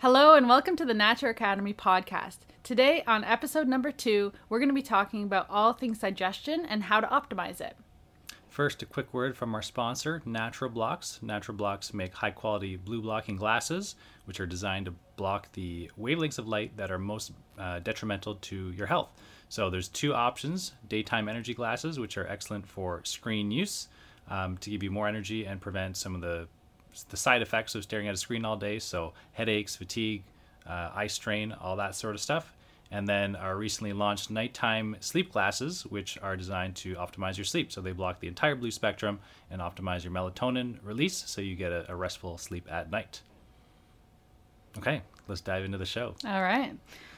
Hello, and welcome to the Natural Academy podcast. Today, on episode number two, we're going to be talking about all things digestion and how to optimize it. First, a quick word from our sponsor, Naturoblocks. Natural Blocks make high quality blue blocking glasses, which are designed to block the wavelengths of light that are most uh, detrimental to your health. So, there's two options daytime energy glasses, which are excellent for screen use um, to give you more energy and prevent some of the the side effects of staring at a screen all day. So headaches, fatigue, uh, eye strain, all that sort of stuff. And then our recently launched nighttime sleep glasses, which are designed to optimize your sleep. So they block the entire blue spectrum and optimize your melatonin release so you get a, a restful sleep at night. Okay, let's dive into the show. All right.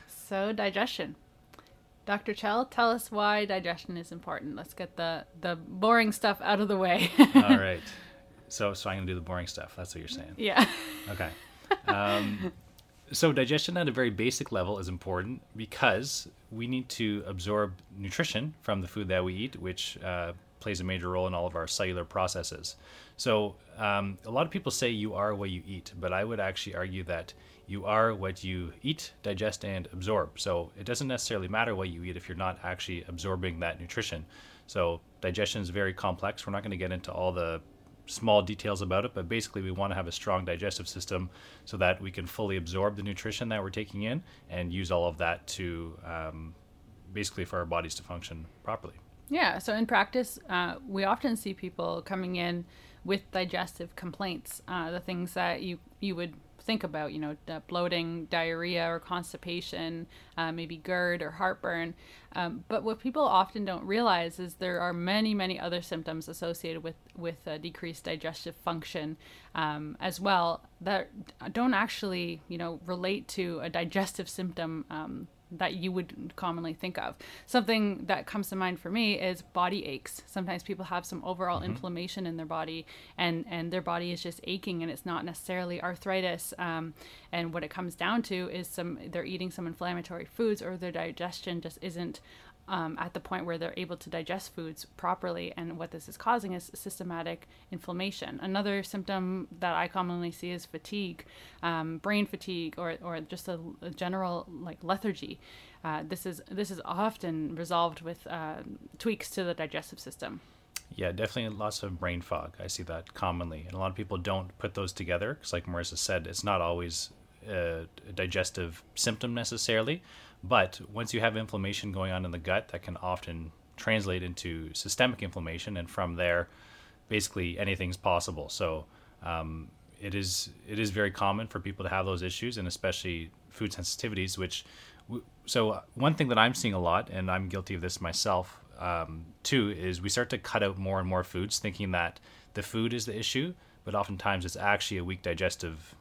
So, digestion. Dr. Chell, tell us why digestion is important. Let's get the, the boring stuff out of the way. all right. So, so I'm gonna do the boring stuff. That's what you're saying. Yeah. Okay. Um, so digestion at a very basic level is important because we need to absorb nutrition from the food that we eat, which uh, plays a major role in all of our cellular processes. So um, a lot of people say you are what you eat, but I would actually argue that you are what you eat, digest, and absorb. So it doesn't necessarily matter what you eat if you're not actually absorbing that nutrition. So digestion is very complex. We're not going to get into all the small details about it, but basically we want to have a strong digestive system so that we can fully absorb the nutrition that we're taking in and use all of that to um, basically for our bodies to function properly. Yeah. So in practice, uh, we often see people coming in with digestive complaints, uh, the things that you you would think about, you know, bloating, diarrhea, or constipation, uh, maybe GERD or heartburn. Um, but what people often don't realize is there are many, many other symptoms associated with with uh, decreased digestive function um, as well that don't actually, you know, relate to a digestive symptom. Um, that you would commonly think of. Something that comes to mind for me is body aches. Sometimes people have some overall mm-hmm. inflammation in their body, and and their body is just aching, and it's not necessarily arthritis. Um, and what it comes down to is some they're eating some inflammatory foods, or their digestion just isn't um, at the point where they're able to digest foods properly. And what this is causing is systematic inflammation. Another symptom that I commonly see is fatigue, um, brain fatigue, or, or just a, a general like lethargy. Uh, this is this is often resolved with uh, tweaks to the digestive system. Yeah, definitely lots of brain fog. I see that commonly, and a lot of people don't put those together because, like Marissa said, it's not always a digestive symptom necessarily, but once you have inflammation going on in the gut, that can often translate into systemic inflammation, and from there, basically anything's possible. So um, it is it is very common for people to have those issues, and especially food sensitivities. Which so one thing that I'm seeing a lot, and I'm guilty of this myself um, too, is we start to cut out more and more foods, thinking that the food is the issue, but oftentimes it's actually a weak digestive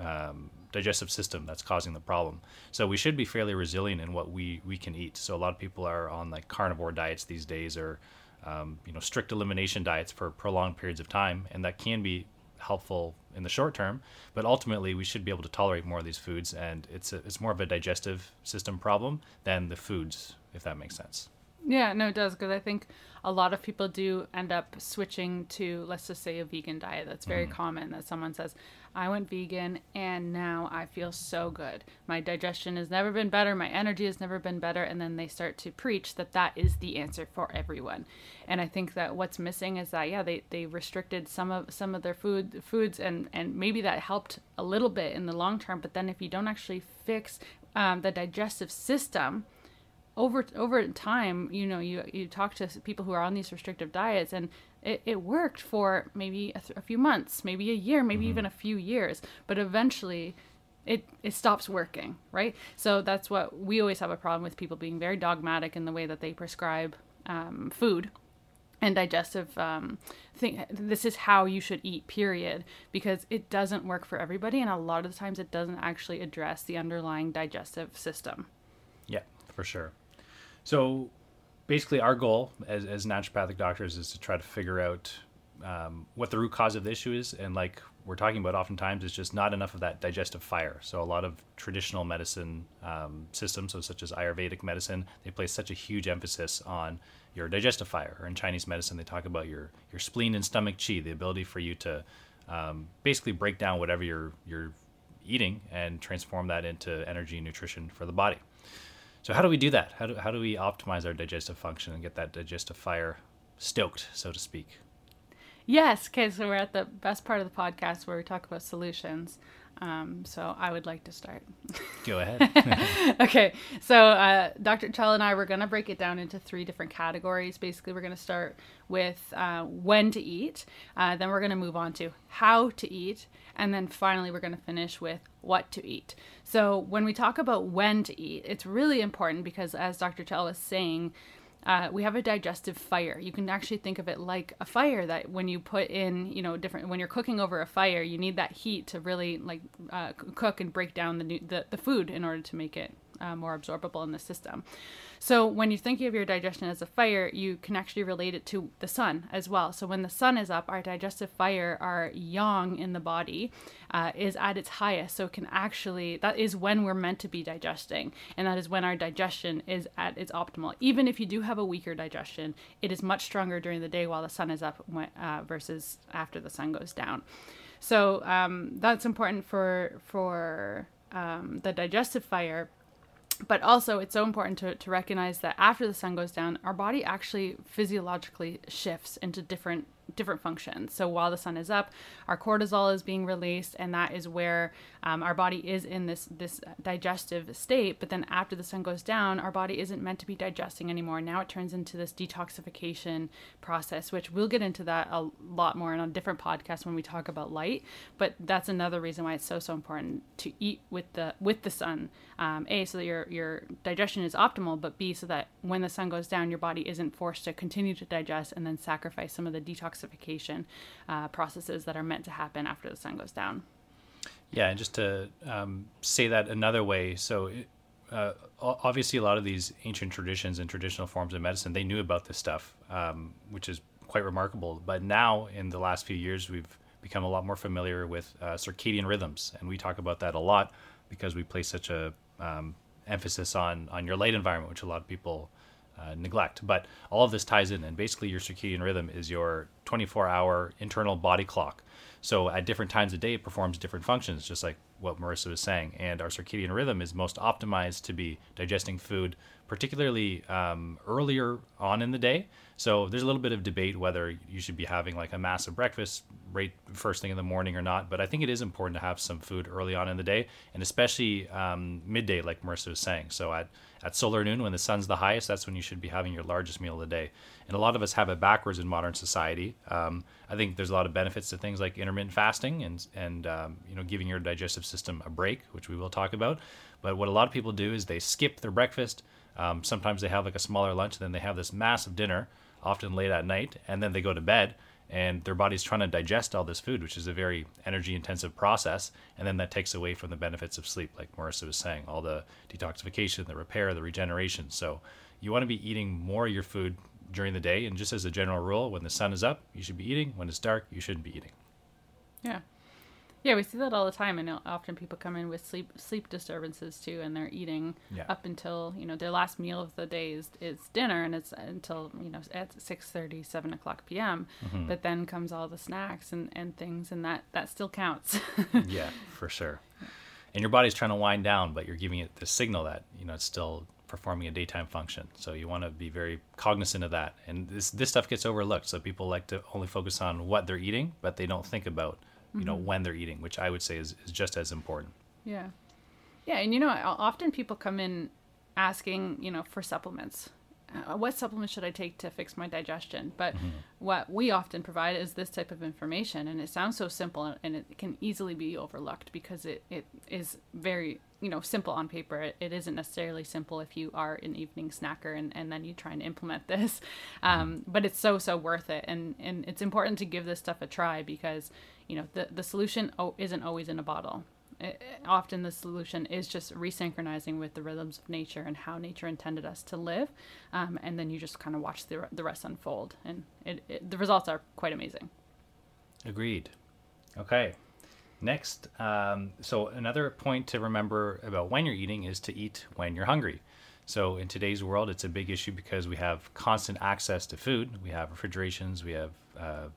um, digestive system that's causing the problem. So we should be fairly resilient in what we we can eat. So a lot of people are on like carnivore diets these days, or um, you know strict elimination diets for prolonged periods of time, and that can be helpful in the short term. But ultimately, we should be able to tolerate more of these foods, and it's a, it's more of a digestive system problem than the foods, if that makes sense. Yeah, no, it does because I think a lot of people do end up switching to, let's just say, a vegan diet. That's very mm. common that someone says, I went vegan and now I feel so good. My digestion has never been better. My energy has never been better. And then they start to preach that that is the answer for everyone. And I think that what's missing is that, yeah, they, they restricted some of some of their food foods and, and maybe that helped a little bit in the long term. But then if you don't actually fix um, the digestive system, over over time, you know, you you talk to people who are on these restrictive diets, and it, it worked for maybe a, th- a few months, maybe a year, maybe mm-hmm. even a few years, but eventually, it it stops working, right? So that's what we always have a problem with people being very dogmatic in the way that they prescribe um, food and digestive um, thing. This is how you should eat, period, because it doesn't work for everybody, and a lot of the times it doesn't actually address the underlying digestive system. Yeah, for sure. So basically, our goal as, as naturopathic doctors is to try to figure out um, what the root cause of the issue is. And like we're talking about, oftentimes it's just not enough of that digestive fire. So a lot of traditional medicine um, systems, so such as Ayurvedic medicine, they place such a huge emphasis on your digestive fire. Or in Chinese medicine, they talk about your your spleen and stomach qi, the ability for you to um, basically break down whatever you're you're eating and transform that into energy and nutrition for the body. So how do we do that? How do, how do we optimize our digestive function and get that digestive fire stoked, so to speak? Yes. Okay. So we're at the best part of the podcast where we talk about solutions. Um, so I would like to start. Go ahead. okay. So uh, Dr. Chell and I were going to break it down into three different categories. Basically, we're going to start with uh, when to eat, uh, then we're going to move on to how to eat, and then finally we're going to finish with what to eat. So when we talk about when to eat, it's really important because, as Dr. Chell was saying, uh, we have a digestive fire. You can actually think of it like a fire that when you put in, you know, different when you're cooking over a fire, you need that heat to really like uh, cook and break down the, new, the the food in order to make it uh, more absorbable in the system. So when you're thinking of your digestion as a fire, you can actually relate it to the sun as well. So when the sun is up, our digestive fire, our yang in the body, uh, is at its highest. So it can actually that is when we're meant to be digesting, and that is when our digestion is at its optimal. Even if you do have a weaker digestion, it is much stronger during the day while the sun is up uh, versus after the sun goes down. So um, that's important for for um, the digestive fire but also it's so important to, to recognize that after the sun goes down our body actually physiologically shifts into different different functions. So while the sun is up, our cortisol is being released, and that is where um, our body is in this this digestive state. But then after the sun goes down, our body isn't meant to be digesting anymore. Now it turns into this detoxification process, which we'll get into that a lot more in a different podcast when we talk about light. But that's another reason why it's so so important to eat with the with the sun. Um, a so that your your digestion is optimal, but B so that when the sun goes down, your body isn't forced to continue to digest and then sacrifice some of the detox detoxification uh, processes that are meant to happen after the sun goes down. Yeah, and just to um, say that another way, so uh, obviously a lot of these ancient traditions and traditional forms of medicine, they knew about this stuff, um, which is quite remarkable. But now, in the last few years, we've become a lot more familiar with uh, circadian rhythms, and we talk about that a lot because we place such a um, emphasis on on your light environment, which a lot of people uh, neglect. But all of this ties in, and basically, your circadian rhythm is your 24 hour internal body clock. So, at different times of day, it performs different functions, just like what Marissa was saying. And our circadian rhythm is most optimized to be digesting food, particularly um, earlier on in the day. So, there's a little bit of debate whether you should be having like a massive breakfast right first thing in the morning or not. But I think it is important to have some food early on in the day, and especially um, midday, like Marissa was saying. So, at at solar noon when the sun's the highest that's when you should be having your largest meal of the day and a lot of us have it backwards in modern society um, i think there's a lot of benefits to things like intermittent fasting and and um, you know giving your digestive system a break which we will talk about but what a lot of people do is they skip their breakfast um, sometimes they have like a smaller lunch and then they have this massive dinner often late at night and then they go to bed and their body's trying to digest all this food, which is a very energy intensive process. And then that takes away from the benefits of sleep, like Marissa was saying, all the detoxification, the repair, the regeneration. So you want to be eating more of your food during the day. And just as a general rule, when the sun is up, you should be eating. When it's dark, you shouldn't be eating. Yeah. Yeah, we see that all the time, and often people come in with sleep sleep disturbances too, and they're eating yeah. up until you know their last meal of the day is, is dinner, and it's until you know at 6 7 o'clock p.m. Mm-hmm. But then comes all the snacks and, and things, and that that still counts. yeah, for sure. And your body's trying to wind down, but you're giving it the signal that you know it's still performing a daytime function. So you want to be very cognizant of that. And this this stuff gets overlooked. So people like to only focus on what they're eating, but they don't think about you know, mm-hmm. when they're eating, which I would say is, is just as important. Yeah. Yeah. And, you know, often people come in asking, you know, for supplements. Uh, what supplements should I take to fix my digestion? But mm-hmm. what we often provide is this type of information, and it sounds so simple, and it can easily be overlooked because it, it is very you know simple on paper. It, it isn't necessarily simple if you are an evening snacker and, and then you try and implement this, um, mm-hmm. but it's so so worth it, and and it's important to give this stuff a try because you know the the solution isn't always in a bottle. It, often the solution is just resynchronizing with the rhythms of nature and how nature intended us to live um, and then you just kind of watch the, the rest unfold and it, it, the results are quite amazing. Agreed. Okay. Next um, so another point to remember about when you're eating is to eat when you're hungry. So in today's world it's a big issue because we have constant access to food. We have refrigerations. We have uh,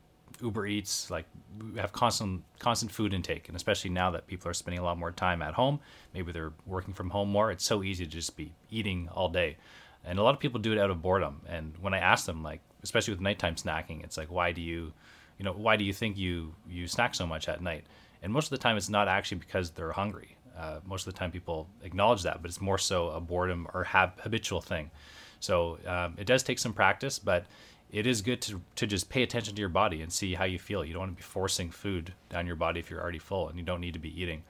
Uber Eats, like we have constant constant food intake, and especially now that people are spending a lot more time at home, maybe they're working from home more. It's so easy to just be eating all day, and a lot of people do it out of boredom. And when I ask them, like especially with nighttime snacking, it's like why do you, you know, why do you think you you snack so much at night? And most of the time, it's not actually because they're hungry. Uh, most of the time, people acknowledge that, but it's more so a boredom or hab- habitual thing. So um, it does take some practice, but it is good to, to just pay attention to your body and see how you feel. You don't want to be forcing food down your body if you're already full and you don't need to be eating.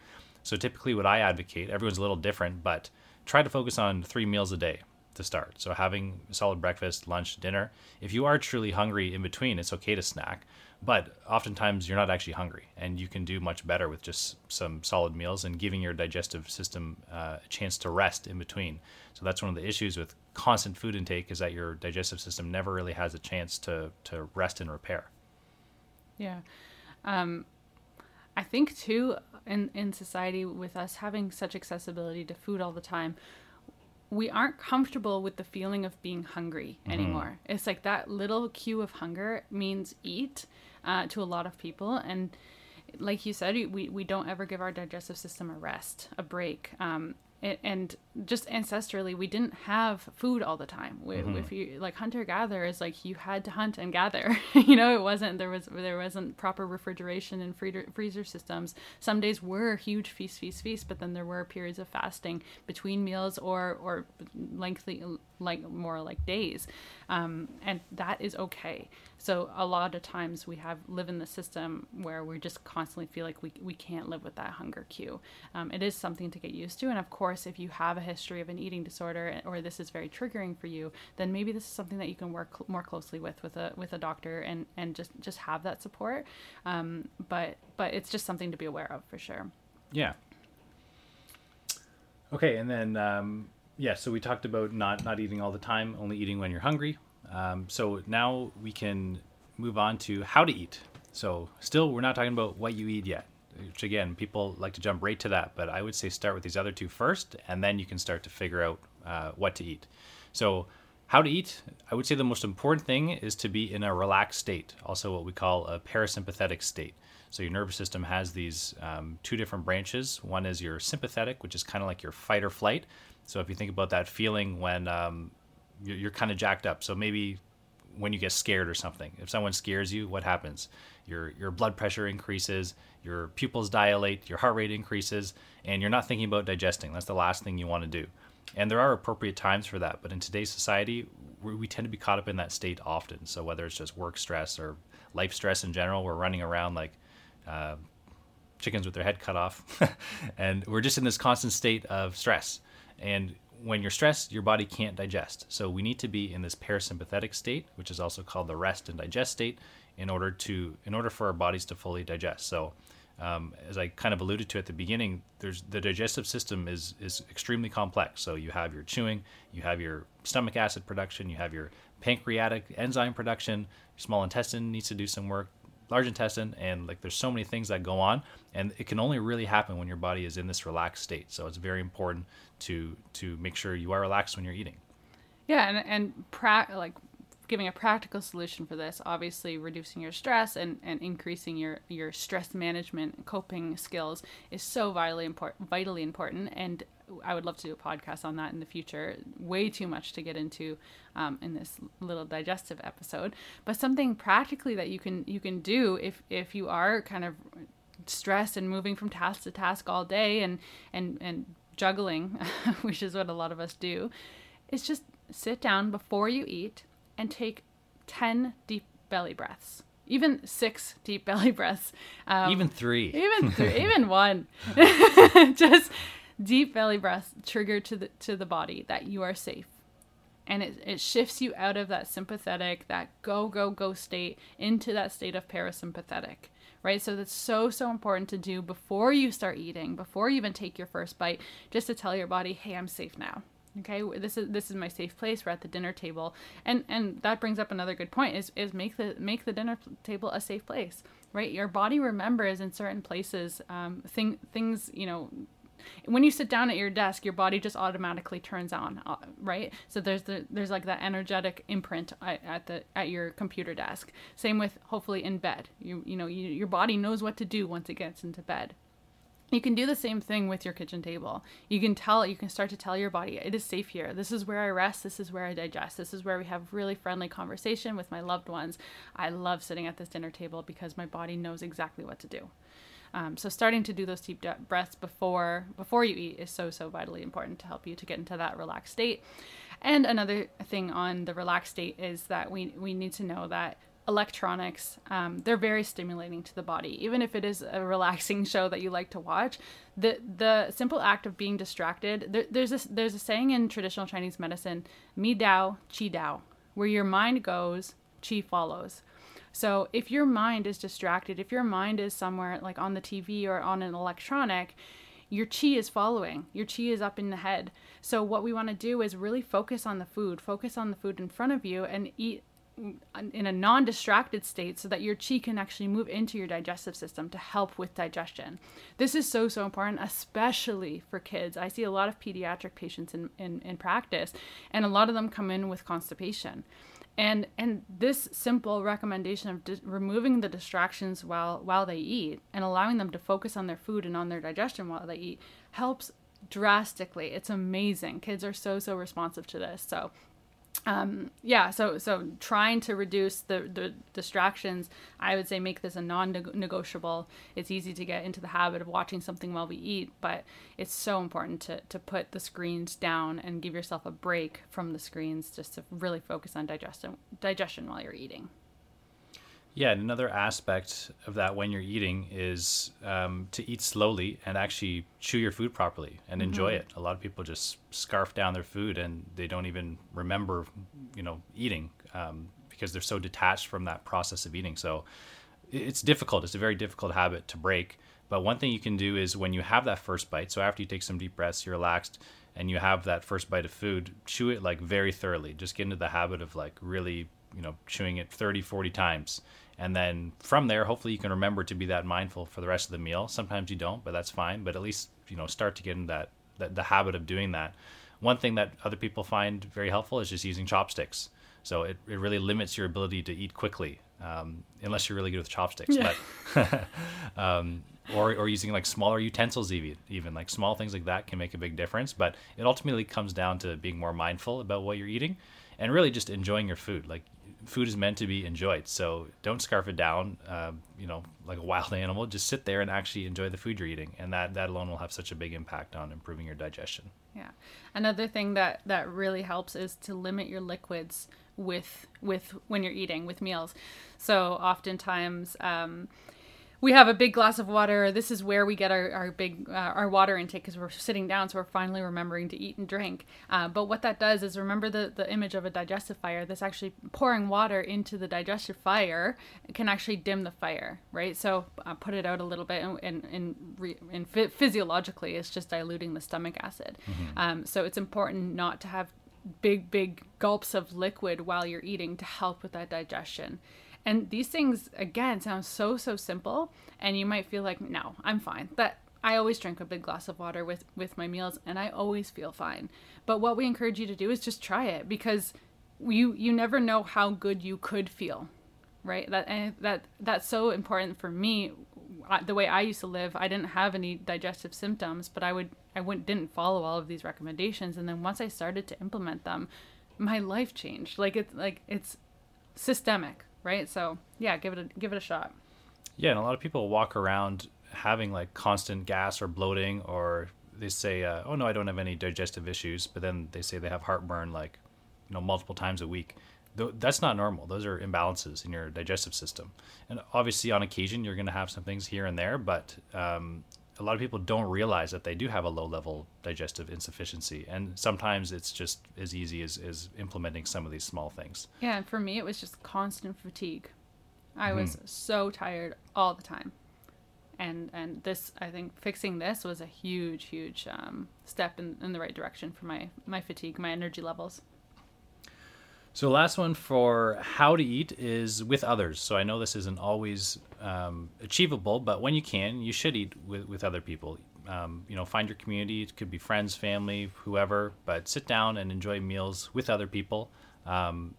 So typically, what I advocate, everyone's a little different, but try to focus on three meals a day to start. So having solid breakfast, lunch, dinner. If you are truly hungry in between, it's okay to snack. But oftentimes you're not actually hungry, and you can do much better with just some solid meals and giving your digestive system uh, a chance to rest in between. So that's one of the issues with constant food intake is that your digestive system never really has a chance to to rest and repair. Yeah, um, I think too in in society with us having such accessibility to food all the time, we aren't comfortable with the feeling of being hungry mm-hmm. anymore. It's like that little cue of hunger means eat uh, to a lot of people. And like you said, we, we don't ever give our digestive system a rest, a break. Um, and just ancestrally we didn't have food all the time mm-hmm. if you like hunter gatherers like you had to hunt and gather you know it wasn't there was there wasn't proper refrigeration and freezer, freezer systems some days were huge feast feast feast but then there were periods of fasting between meals or or lengthy like more like days um, and that is okay so a lot of times we have live in the system where we just constantly feel like we, we can't live with that hunger cue. Um, it is something to get used to. And of course, if you have a history of an eating disorder or this is very triggering for you, then maybe this is something that you can work cl- more closely with with a with a doctor and and just just have that support. Um, but but it's just something to be aware of for sure. Yeah. Okay, and then um, yeah, so we talked about not not eating all the time, only eating when you're hungry. Um, so now we can move on to how to eat. So still, we're not talking about what you eat yet. Which again, people like to jump right to that, but I would say start with these other two first, and then you can start to figure out uh, what to eat. So, how to eat, I would say the most important thing is to be in a relaxed state, also what we call a parasympathetic state. So, your nervous system has these um, two different branches. One is your sympathetic, which is kind of like your fight or flight. So, if you think about that feeling when um, you're, you're kind of jacked up. So maybe when you get scared or something, if someone scares you, what happens? Your your blood pressure increases, your pupils dilate, your heart rate increases, and you're not thinking about digesting. That's the last thing you want to do. And there are appropriate times for that, but in today's society, we, tend to be caught up in that state often. So whether it's just work stress or life stress in general, we're running around like uh, chickens with their head cut off, and we're just in this constant state of stress. And when you're stressed, your body can't digest. So we need to be in this parasympathetic state, which is also called the rest and digest state, in order to in order for our bodies to fully digest. So um, as I kind of alluded to at the beginning, there's the digestive system is is extremely complex. So you have your chewing, you have your stomach acid production, you have your pancreatic enzyme production, your small intestine needs to do some work, large intestine, and like there's so many things that go on, and it can only really happen when your body is in this relaxed state. So it's very important to to make sure you are relaxed when you're eating. Yeah, and and pra- like giving a practical solution for this, obviously reducing your stress and, and increasing your, your stress management coping skills is so vitally important vitally important and I would love to do a podcast on that in the future. Way too much to get into um, in this little digestive episode, but something practically that you can you can do if if you are kind of stressed and moving from task to task all day and and and juggling, which is what a lot of us do, is just sit down before you eat and take 10 deep belly breaths. Even six deep belly breaths. Um, even three. Even three. even one. just deep belly breaths trigger to the to the body that you are safe. And it, it shifts you out of that sympathetic that go go go state into that state of parasympathetic right? So that's so so important to do before you start eating before you even take your first bite just to tell your body hey i'm safe now. Okay? This is this is my safe place. We're at the dinner table. And and that brings up another good point is is make the make the dinner table a safe place right? Your body remembers in certain places um thing, things you know when you sit down at your desk, your body just automatically turns on, uh, right? So there's the there's like that energetic imprint at, at the at your computer desk. Same with hopefully in bed. You you know you, your body knows what to do once it gets into bed. You can do the same thing with your kitchen table. You can tell, you can start to tell your body, it is safe here. This is where I rest. This is where I digest. This is where we have really friendly conversation with my loved ones. I love sitting at this dinner table because my body knows exactly what to do. Um, so starting to do those deep breaths before before you eat is so so vitally important to help you to get into that relaxed state. And another thing on the relaxed state is that we we need to know that electronics um, they're very stimulating to the body even if it is a relaxing show that you like to watch the the simple act of being distracted there, there's a there's a saying in traditional chinese medicine mi dao qi dao where your mind goes qi follows so if your mind is distracted if your mind is somewhere like on the tv or on an electronic your chi is following. Your chi is up in the head. So what we want to do is really focus on the food, focus on the food in front of you and eat in a non-distracted state so that your chi can actually move into your digestive system to help with digestion this is so so important especially for kids i see a lot of pediatric patients in, in, in practice and a lot of them come in with constipation and and this simple recommendation of di- removing the distractions while while they eat and allowing them to focus on their food and on their digestion while they eat helps drastically. It's amazing. Kids are so so responsive to this. So um, yeah, so so trying to reduce the, the distractions, I would say make this a non-negotiable. It's easy to get into the habit of watching something while we eat, but it's so important to, to put the screens down and give yourself a break from the screens just to really focus on digestion digestion while you're eating. Yeah, and another aspect of that when you're eating is um, to eat slowly and actually chew your food properly and mm-hmm. enjoy it. A lot of people just scarf down their food and they don't even remember, you know, eating um, because they're so detached from that process of eating. So it's difficult. It's a very difficult habit to break. But one thing you can do is when you have that first bite, so after you take some deep breaths, you're relaxed, and you have that first bite of food, chew it like very thoroughly. Just get into the habit of like really, you know, chewing it 30, 40 times and then from there hopefully you can remember to be that mindful for the rest of the meal. Sometimes you don't but that's fine. But at least you know start to get in that, that the habit of doing that. One thing that other people find very helpful is just using chopsticks. So it, it really limits your ability to eat quickly um, unless you're really good with chopsticks yeah. but um, or, or using like smaller utensils even even like small things like that can make a big difference. But it ultimately comes down to being more mindful about what you're eating and really just enjoying your food. Like food is meant to be enjoyed. So don't scarf it down, uh, you know, like a wild animal. Just sit there and actually enjoy the food you're eating, and that that alone will have such a big impact on improving your digestion. Yeah, another thing that that really helps is to limit your liquids with with when you're eating with meals. So oftentimes. Um, we have a big glass of water. This is where we get our, our big uh, our water intake because we're sitting down, so we're finally remembering to eat and drink. Uh, but what that does is remember the the image of a digestive fire. This actually pouring water into the digestive fire can actually dim the fire, right? So uh, put it out a little bit, and and and, re, and physiologically, it's just diluting the stomach acid. Mm-hmm. Um, so it's important not to have big big gulps of liquid while you're eating to help with that digestion and these things, again, sound so, so simple. And you might feel like, no, I'm fine. That I always drink a big glass of water with, with my meals and I always feel fine. But what we encourage you to do is just try it because you you never know how good you could feel right that and that that's so important for me the way i used to live i didn't have any digestive symptoms but i would i wouldn't didn't follow all of these recommendations and then once i started to implement them my life changed like it's like it's systemic right? So yeah, give it a give it a shot. Yeah, and a lot of people walk around having like constant gas or bloating, or they say, uh, "Oh no, I don't have any digestive issues," but then they say they have heartburn like you know multiple times a week. That's not normal. Those are imbalances in your digestive system, and obviously on occasion you're going to have some things here and there, but um, a lot of people don't realize that they do have a low level digestive insufficiency and sometimes it's just as easy as, as implementing some of these small things. Yeah and for me it was just constant fatigue. I mm-hmm. was so tired all the time. And and this i think fixing this was a huge huge um, step in, in the right direction for my my fatigue my energy levels so last one for how to eat is with others. So I know this isn't always um, achievable, but when you can, you should eat with, with other people. um, you know, find your community. It could be friends, family, whoever, but sit down and enjoy meals with other people. Um,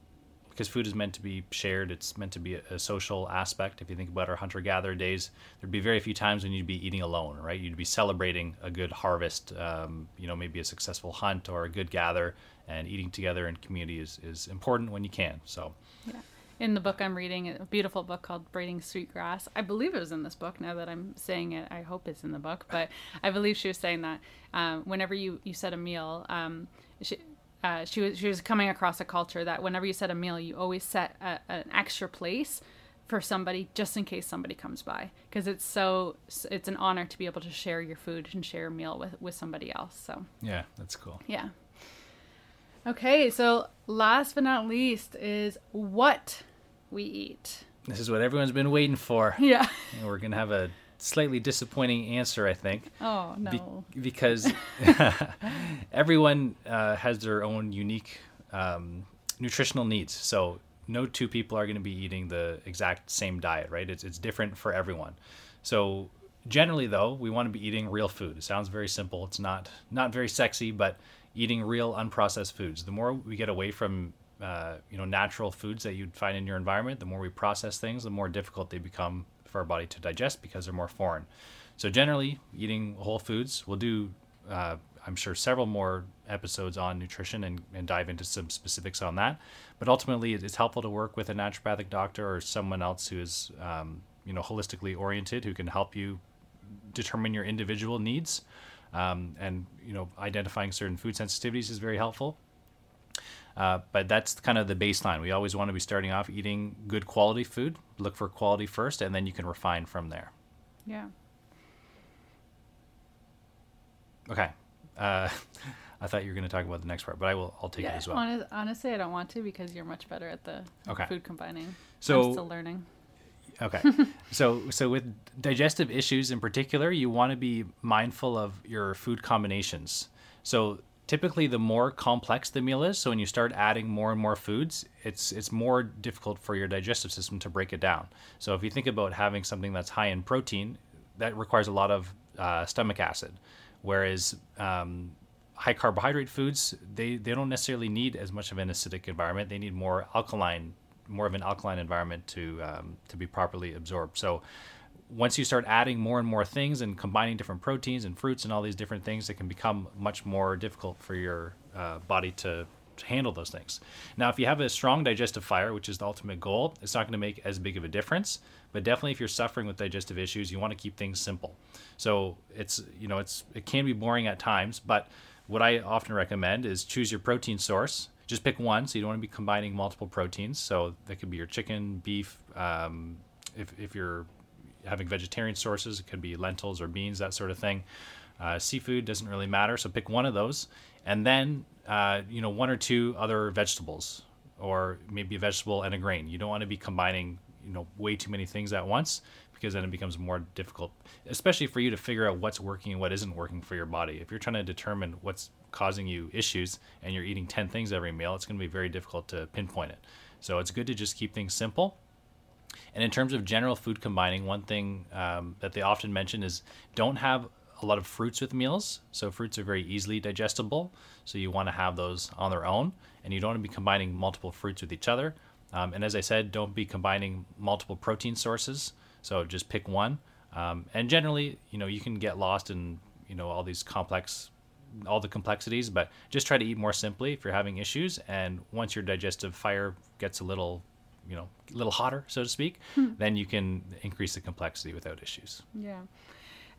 because food is meant to be shared. It's meant to be a, a social aspect. If you think about our hunter gatherer days, there'd be very few times when you'd be eating alone, right? You'd be celebrating a good harvest, um, you know, maybe a successful hunt or a good gather, and eating together in community is, is important when you can. So, yeah. In the book I'm reading, a beautiful book called Braiding Sweetgrass. I believe it was in this book. Now that I'm saying it, I hope it's in the book. But I believe she was saying that um, whenever you you set a meal, um, she, uh, she was she was coming across a culture that whenever you set a meal, you always set a, an extra place for somebody just in case somebody comes by because it's so it's an honor to be able to share your food and share a meal with with somebody else. So yeah, that's cool. Yeah. Okay, so last but not least is what we eat. This is what everyone's been waiting for. Yeah. And we're gonna have a slightly disappointing answer, I think. Oh no! Be- because everyone uh, has their own unique um, nutritional needs. So no two people are going to be eating the exact same diet, right? It's it's different for everyone. So generally, though, we want to be eating real food. It sounds very simple. It's not not very sexy, but eating real unprocessed foods. The more we get away from uh, you know natural foods that you'd find in your environment, the more we process things, the more difficult they become for our body to digest because they're more foreign. So generally, eating whole foods. We'll do, uh, I'm sure, several more episodes on nutrition and, and dive into some specifics on that. But ultimately, it's helpful to work with a naturopathic doctor or someone else who is, um, you know, holistically oriented who can help you determine your individual needs. Um, and you know, identifying certain food sensitivities is very helpful. Uh, but that's kind of the baseline. We always want to be starting off eating good quality food. Look for quality first, and then you can refine from there. Yeah. Okay. Uh, I thought you were going to talk about the next part, but I will. I'll take yeah, it as well. Honest, honestly, I don't want to because you're much better at the okay. food combining. So I'm still learning. Okay. so so with digestive issues in particular, you want to be mindful of your food combinations. So typically the more complex the meal is so when you start adding more and more foods it's it's more difficult for your digestive system to break it down. So if you think about having something that's high in protein that requires a lot of uh, stomach acid whereas um, high carbohydrate foods they, they don't necessarily need as much of an acidic environment. They need more alkaline more of an alkaline environment to um, to be properly absorbed. So once you start adding more and more things and combining different proteins and fruits and all these different things, it can become much more difficult for your uh, body to, to, handle those things. Now, if you have a strong digestive fire, which is the ultimate goal, it's not going to make as big of a difference. But definitely, if you're suffering with digestive issues, you want to keep things simple. So it's you know it's it can be boring at times, but what I often recommend is choose your protein source. Just pick one, so you don't want to be combining multiple proteins. So that could be your chicken, beef. Um, if, if you're having vegetarian sources. It could be lentils or beans, that sort of thing. Uh, seafood doesn't really matter, so pick one of those, and then uh, you know one or two other vegetables, or maybe a vegetable and a grain. You don't want to be combining you know way too many things at once because then it becomes more difficult, especially for you to figure out what's working and what isn't working for your body. If you're trying to determine what's causing you issues and you're eating 10 things every meal, it's going to be very difficult to pinpoint it. So it's good to just keep things simple and in terms of general food combining, one thing um, that they often mention is don't have a lot of fruits with meals. So fruits are very easily digestible. So you want to have those on their own, and you don't want to be combining multiple fruits with each other. Um, and as I said, don't be combining multiple protein sources. So just pick one. Um, and generally, you know, you can get lost in you know all these complex, all the complexities. But just try to eat more simply if you're having issues. And once your digestive fire gets a little you know a little hotter so to speak hmm. then you can increase the complexity without issues. Yeah.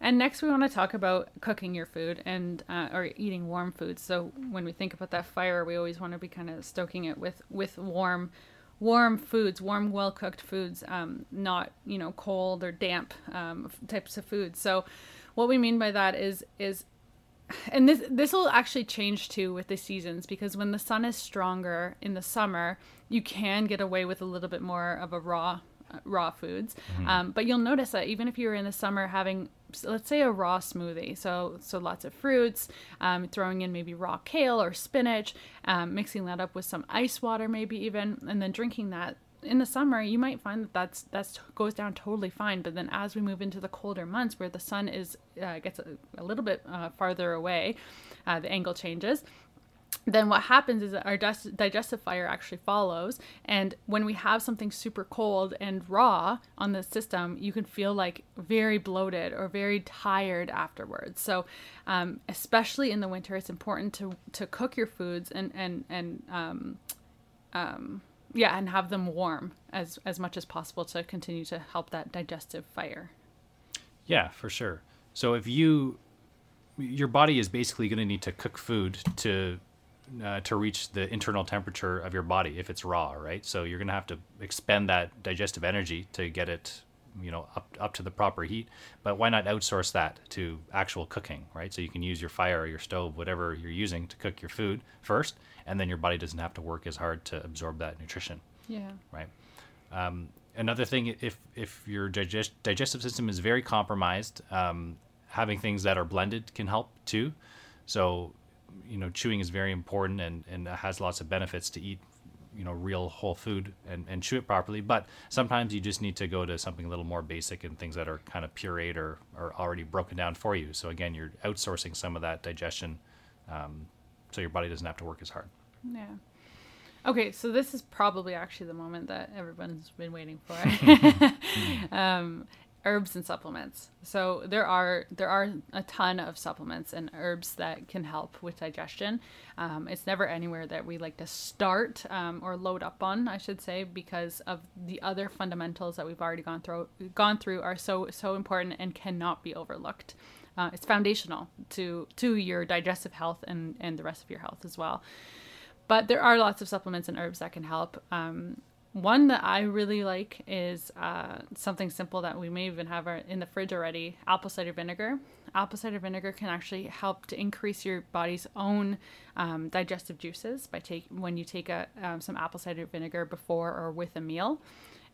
And next we want to talk about cooking your food and uh, or eating warm foods. So when we think about that fire we always want to be kind of stoking it with with warm warm foods warm well cooked foods um, not you know cold or damp um, types of foods. So what we mean by that is is and this this will actually change too with the seasons because when the sun is stronger in the summer, you can get away with a little bit more of a raw uh, raw foods. Mm-hmm. Um, but you'll notice that even if you're in the summer having let's say a raw smoothie so so lots of fruits um, throwing in maybe raw kale or spinach um, mixing that up with some ice water maybe even and then drinking that in the summer you might find that that's that's goes down totally fine but then as we move into the colder months where the sun is uh, gets a, a, little bit uh, farther away uh, the angle changes then what happens is that our digestive fire actually follows. And when we have something super cold and raw on the system you can feel like very bloated or very tired afterwards. So um, especially in the winter it's important to to cook your foods and and and um, um, yeah and have them warm as as much as possible to continue to help that digestive fire. Yeah for sure. So if you your body is basically going to need to cook food to uh, to reach the internal temperature of your body if it's raw right? So you're going to have to expend that digestive energy to get it you know up up to the proper heat but why not outsource that to actual cooking right? So you can use your fire or your stove whatever you're using to cook your food first and then your body doesn't have to work as hard to absorb that nutrition yeah. right? Um, another thing if if your digest, digestive system is very compromised um, having things that are blended can help too. So you know chewing is very important and and has lots of benefits to eat you know real whole food and, and chew it properly but sometimes you just need to go to something a little more basic and things that are kind of pureed or, or already broken down for you. So again you're outsourcing some of that digestion um, so your body doesn't have to work as hard. Yeah. Okay so this is probably actually the moment that everyone's been waiting for. Um, herbs and supplements. So there are there are a ton of supplements and herbs that can help with digestion. Um, it's never anywhere that we like to start um, or load up on, I should say, because of the other fundamentals that we've already gone through gone through are so so important and cannot be overlooked. Uh, it's foundational to to your digestive health and and the rest of your health as well. But there are lots of supplements and herbs that can help. Um, one that I really like is uh, something simple that we may even have in the fridge already apple cider vinegar. Apple cider vinegar can actually help to increase your body's own um, digestive juices by take when you take a, um, some apple cider vinegar before or with a meal,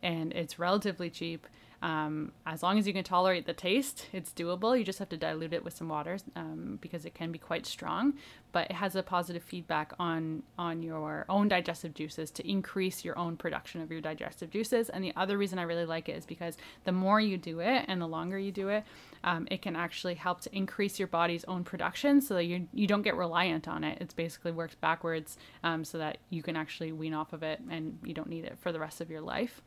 and it's relatively cheap. Um, as long as you can tolerate the taste, it's doable. You just have to dilute it with some water um, because it can be quite strong. But it has a positive feedback on on your own digestive juices to increase your own production of your digestive juices. And the other reason I really like it is because the more you do it and the longer you do it, um, it can actually help to increase your body's own production so that you you don't get reliant on it. It basically works backwards um, so that you can actually wean off of it and you don't need it for the rest of your life.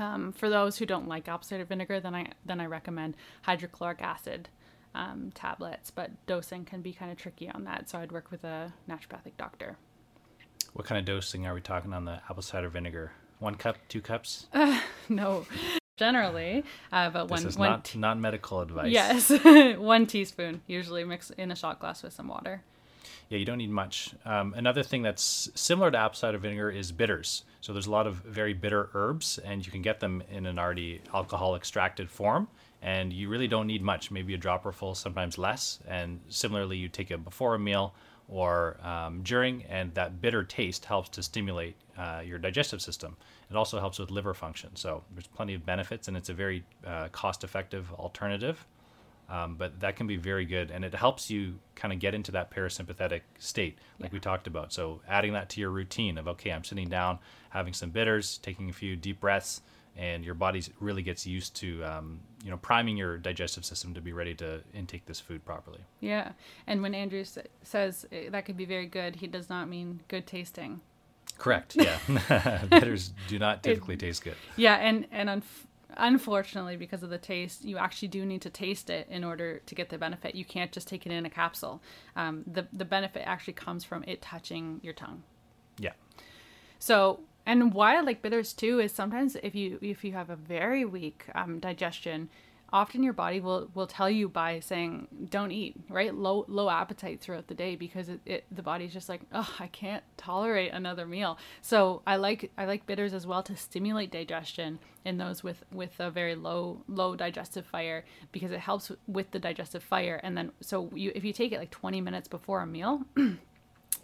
Um, for those who don't like apple cider vinegar, then I then I recommend hydrochloric acid um, tablets, but dosing can be kind of tricky on that. So I'd work with a naturopathic doctor. What kind of dosing are we talking on the apple cider vinegar? One cup, two cups? Uh, no, generally, uh, but this one is one not not medical advice. yes, one teaspoon usually mix in a shot glass with some water. Yeah, you don't need much. Um, another thing that's similar to apple cider vinegar is bitters. So there's a lot of very bitter herbs, and you can get them in an already alcohol extracted form. And you really don't need much, maybe a dropper full, sometimes less. And similarly, you take it before a meal or um, during, and that bitter taste helps to stimulate uh, your digestive system. It also helps with liver function. So there's plenty of benefits, and it's a very uh, cost effective alternative. Um, but that can be very good, and it helps you kind of get into that parasympathetic state, like yeah. we talked about. So adding that to your routine of okay, I'm sitting down, having some bitters, taking a few deep breaths, and your body really gets used to um, you know priming your digestive system to be ready to intake this food properly. Yeah, and when Andrew says eh, that could be very good, he does not mean good tasting. Correct. Yeah, bitters do not typically it, taste good. Yeah, and and unf- unfortunately because of the taste you actually do need to taste it in order to get the benefit. You can't just take it in a capsule. Um, the, the benefit actually comes from it touching your tongue. Yeah. So and why i like bitters too is sometimes if you if you have a very weak um, digestion often your body will will tell you by saying don't eat right? Low low appetite throughout the day because it, it the body's just like oh i can't tolerate another meal. So i like i like bitters as well to stimulate digestion in those with with a very low low digestive fire because it helps with the digestive fire. And then so you if you take it like 20 minutes before a meal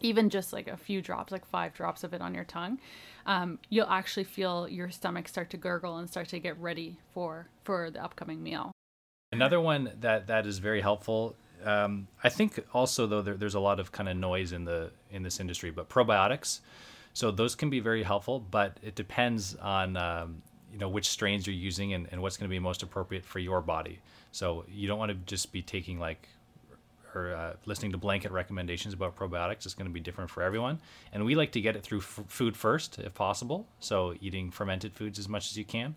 even just like a few drops, like five drops of it on your tongue, um, you'll actually feel your stomach start to gurgle and start to get ready for for the upcoming meal. Another one that that is very helpful. Um, I think also though there, there's a lot of kind of noise in the in this industry, but probiotics. So those can be very helpful, but it depends on um, you know which strains you're using and, and what's going to be most appropriate for your body. So you don't want to just be taking like or uh, listening to blanket recommendations about probiotics. It's going to be different for everyone, and we like to get it through f- food first if possible. So eating fermented foods as much as you can.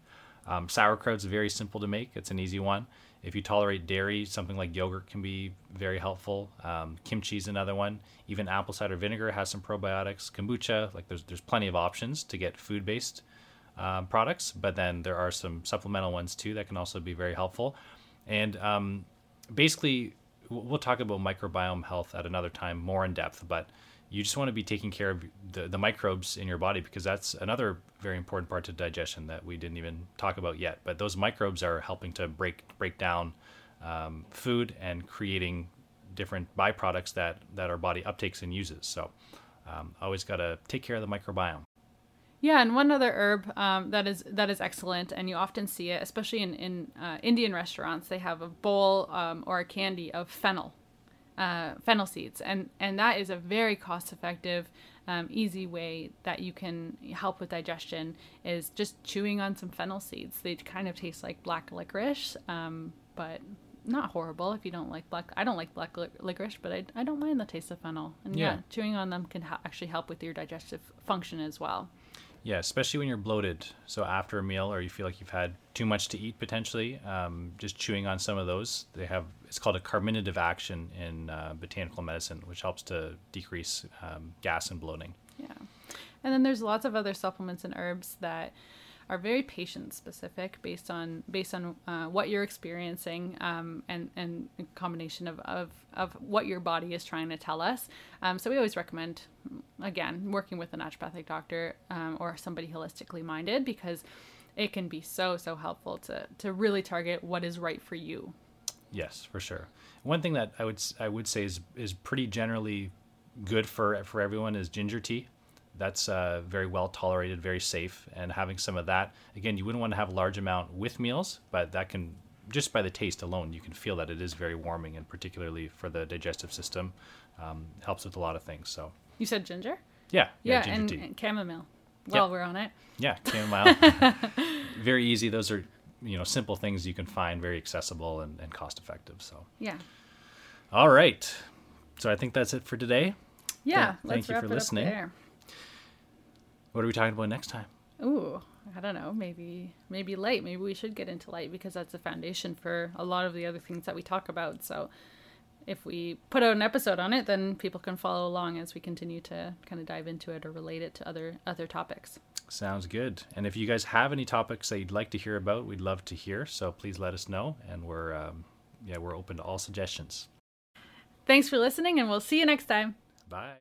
Um, sauerkraut's very simple to make. It's an easy one. If you tolerate dairy, something like yogurt can be very helpful. Um, kimchi is another one. Even apple cider vinegar has some probiotics. Kombucha, like there's there's plenty of options to get food based um, products, but then there are some supplemental ones too that can also be very helpful. And um, basically, we'll talk about microbiome health at another time more in depth, but you just want to be taking care of the, the microbes in your body because that's another very important part to digestion that we didn't even talk about yet. But those microbes are helping to break break down um, food and creating different byproducts that that our body uptakes and uses. So um, always got to take care of the microbiome. Yeah, and one other herb um, that is that is excellent, and you often see it, especially in in uh, Indian restaurants. They have a bowl um, or a candy of fennel, uh, fennel seeds, and and that is a very cost effective, um, easy way that you can help with digestion. Is just chewing on some fennel seeds. They kind of taste like black licorice, um, but not horrible if you don't like black. I don't like black licorice, but I, I don't mind the taste of fennel. And yeah, yeah chewing on them can ha- actually help with your digestive function as well. Yeah, especially when you're bloated. So after a meal, or you feel like you've had too much to eat potentially, um, just chewing on some of those. They have it's called a carminative action in uh, botanical medicine, which helps to decrease um, gas and bloating. Yeah, and then there's lots of other supplements and herbs that are very patient specific based on based on uh, what you're experiencing um, and and a combination of, of of what your body is trying to tell us. Um, so we always recommend again working with a naturopathic doctor um, or somebody holistically minded because it can be so so helpful to to really target what is right for you. Yes, for sure. One thing that I would I would say is is pretty generally good for for everyone is ginger tea that's uh, very well tolerated, very safe. And having some of that, again, you wouldn't want to have a large amount with meals, but that can just by the taste alone, you can feel that it is very warming, and particularly for the digestive system, um, helps with a lot of things. So you said ginger. Yeah, yeah, yeah and, and, chamomile. While yeah. we're on it. Yeah, chamomile. very easy. Those are you know simple things you can find, very accessible and, and cost effective. So yeah. All right. So I think that's it for today. Yeah. Th- thank you for listening. What are we talking about next time? Ooh, I don't know. Maybe maybe light. Maybe we should get into light because that's the foundation for a lot of the other things that we talk about. So if we put out an episode on it, then people can follow along as we continue to kind of dive into it or relate it to other other topics. Sounds good. And if you guys have any topics that you'd like to hear about, we'd love to hear. So please let us know, and we're um, yeah we're open to all suggestions. Thanks for listening, and we'll see you next time. Bye.